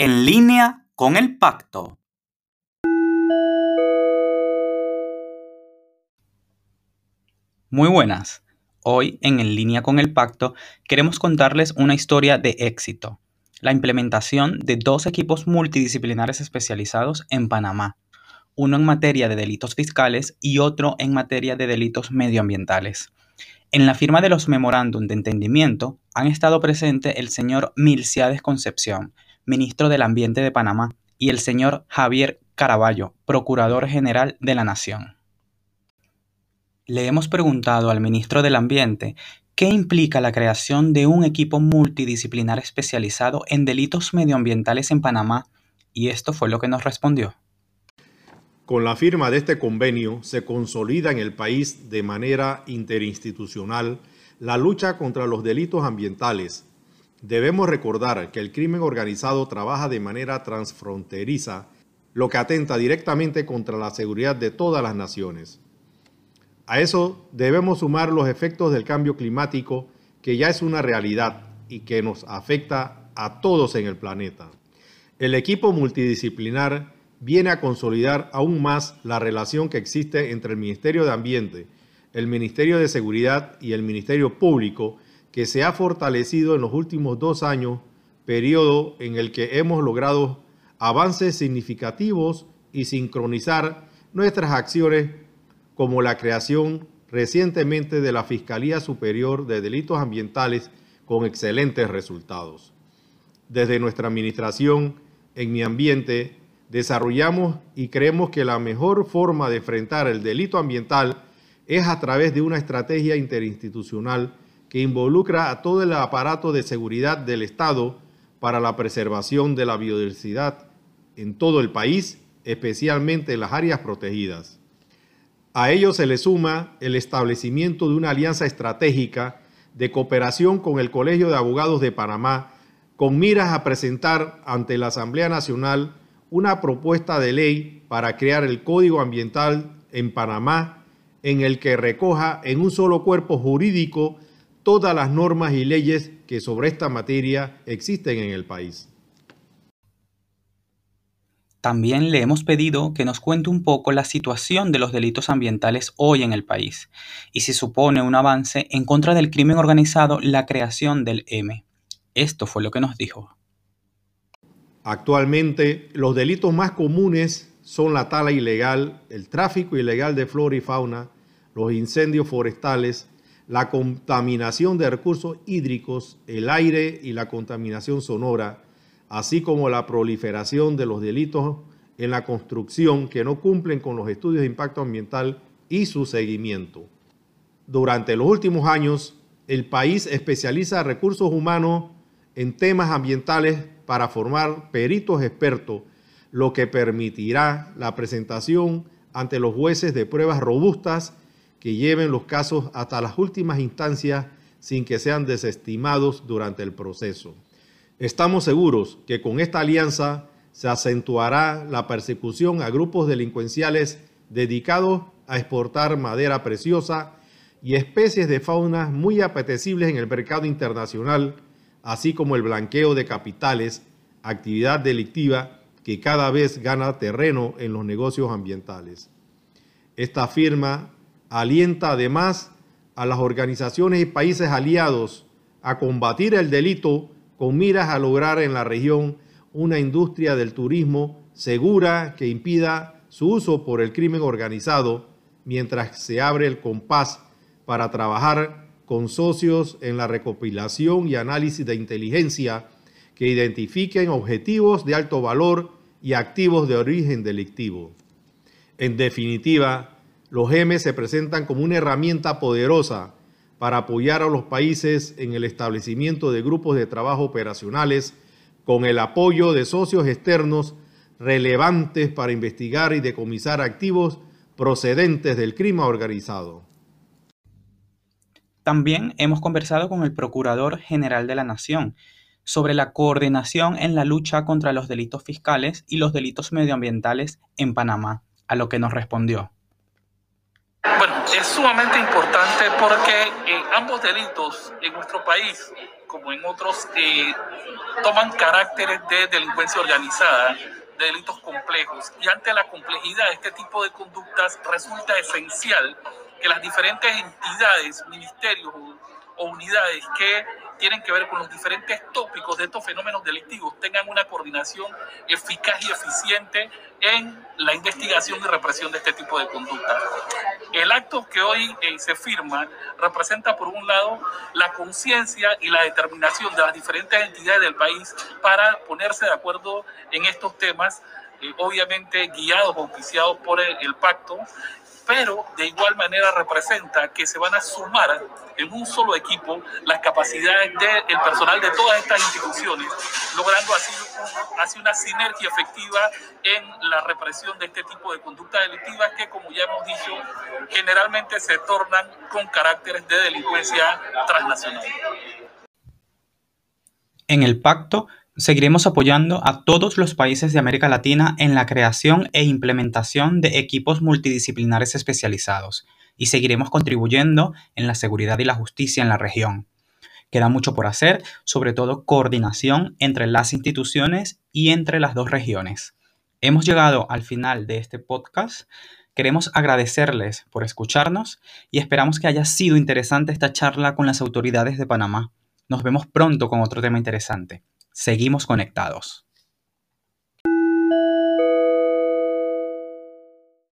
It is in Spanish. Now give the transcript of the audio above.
En línea con el pacto. Muy buenas. Hoy en En línea con el pacto queremos contarles una historia de éxito, la implementación de dos equipos multidisciplinares especializados en Panamá, uno en materia de delitos fiscales y otro en materia de delitos medioambientales. En la firma de los memorándum de entendimiento han estado presentes el señor Milciades Concepción, ministro del Ambiente de Panamá, y el señor Javier Caraballo, procurador general de la Nación. Le hemos preguntado al ministro del Ambiente qué implica la creación de un equipo multidisciplinar especializado en delitos medioambientales en Panamá, y esto fue lo que nos respondió. Con la firma de este convenio se consolida en el país de manera interinstitucional la lucha contra los delitos ambientales. Debemos recordar que el crimen organizado trabaja de manera transfronteriza, lo que atenta directamente contra la seguridad de todas las naciones. A eso debemos sumar los efectos del cambio climático, que ya es una realidad y que nos afecta a todos en el planeta. El equipo multidisciplinar viene a consolidar aún más la relación que existe entre el Ministerio de Ambiente, el Ministerio de Seguridad y el Ministerio Público, que se ha fortalecido en los últimos dos años, periodo en el que hemos logrado avances significativos y sincronizar nuestras acciones como la creación recientemente de la Fiscalía Superior de Delitos Ambientales con excelentes resultados. Desde nuestra administración, en mi ambiente, desarrollamos y creemos que la mejor forma de enfrentar el delito ambiental es a través de una estrategia interinstitucional que involucra a todo el aparato de seguridad del Estado para la preservación de la biodiversidad en todo el país, especialmente en las áreas protegidas. A ello se le suma el establecimiento de una alianza estratégica de cooperación con el Colegio de Abogados de Panamá con miras a presentar ante la Asamblea Nacional una propuesta de ley para crear el Código Ambiental en Panamá, en el que recoja en un solo cuerpo jurídico todas las normas y leyes que sobre esta materia existen en el país. También le hemos pedido que nos cuente un poco la situación de los delitos ambientales hoy en el país y si supone un avance en contra del crimen organizado la creación del M. Esto fue lo que nos dijo. Actualmente los delitos más comunes son la tala ilegal, el tráfico ilegal de flora y fauna, los incendios forestales, la contaminación de recursos hídricos, el aire y la contaminación sonora, así como la proliferación de los delitos en la construcción que no cumplen con los estudios de impacto ambiental y su seguimiento. Durante los últimos años, el país especializa recursos humanos en temas ambientales para formar peritos expertos, lo que permitirá la presentación ante los jueces de pruebas robustas que lleven los casos hasta las últimas instancias sin que sean desestimados durante el proceso. Estamos seguros que con esta alianza se acentuará la persecución a grupos delincuenciales dedicados a exportar madera preciosa y especies de fauna muy apetecibles en el mercado internacional así como el blanqueo de capitales, actividad delictiva que cada vez gana terreno en los negocios ambientales. Esta firma alienta además a las organizaciones y países aliados a combatir el delito con miras a lograr en la región una industria del turismo segura que impida su uso por el crimen organizado mientras se abre el compás para trabajar con socios en la recopilación y análisis de inteligencia que identifiquen objetivos de alto valor y activos de origen delictivo. En definitiva, los GEMES se presentan como una herramienta poderosa para apoyar a los países en el establecimiento de grupos de trabajo operacionales con el apoyo de socios externos relevantes para investigar y decomisar activos procedentes del crimen organizado. También hemos conversado con el Procurador General de la Nación sobre la coordinación en la lucha contra los delitos fiscales y los delitos medioambientales en Panamá, a lo que nos respondió. Es sumamente importante porque eh, ambos delitos en nuestro país, como en otros, eh, toman caracteres de delincuencia organizada, de delitos complejos. Y ante la complejidad de este tipo de conductas resulta esencial que las diferentes entidades, ministerios o unidades que tienen que ver con los diferentes tópicos de estos fenómenos delictivos tengan una coordinación eficaz y eficiente en la investigación y represión de este tipo de conductas. El acto que hoy eh, se firma representa, por un lado, la conciencia y la determinación de las diferentes entidades del país para ponerse de acuerdo en estos temas, eh, obviamente guiados o oficiados por el pacto, pero de igual manera representa que se van a sumar en un solo equipo las capacidades del personal de todas estas instituciones, logrando así, así una sinergia efectiva en la represión de este tipo de conductas delictivas que, como ya hemos dicho, generalmente se tornan con caracteres de delincuencia transnacional. En el pacto Seguiremos apoyando a todos los países de América Latina en la creación e implementación de equipos multidisciplinares especializados y seguiremos contribuyendo en la seguridad y la justicia en la región. Queda mucho por hacer, sobre todo coordinación entre las instituciones y entre las dos regiones. Hemos llegado al final de este podcast. Queremos agradecerles por escucharnos y esperamos que haya sido interesante esta charla con las autoridades de Panamá. Nos vemos pronto con otro tema interesante. Seguimos conectados.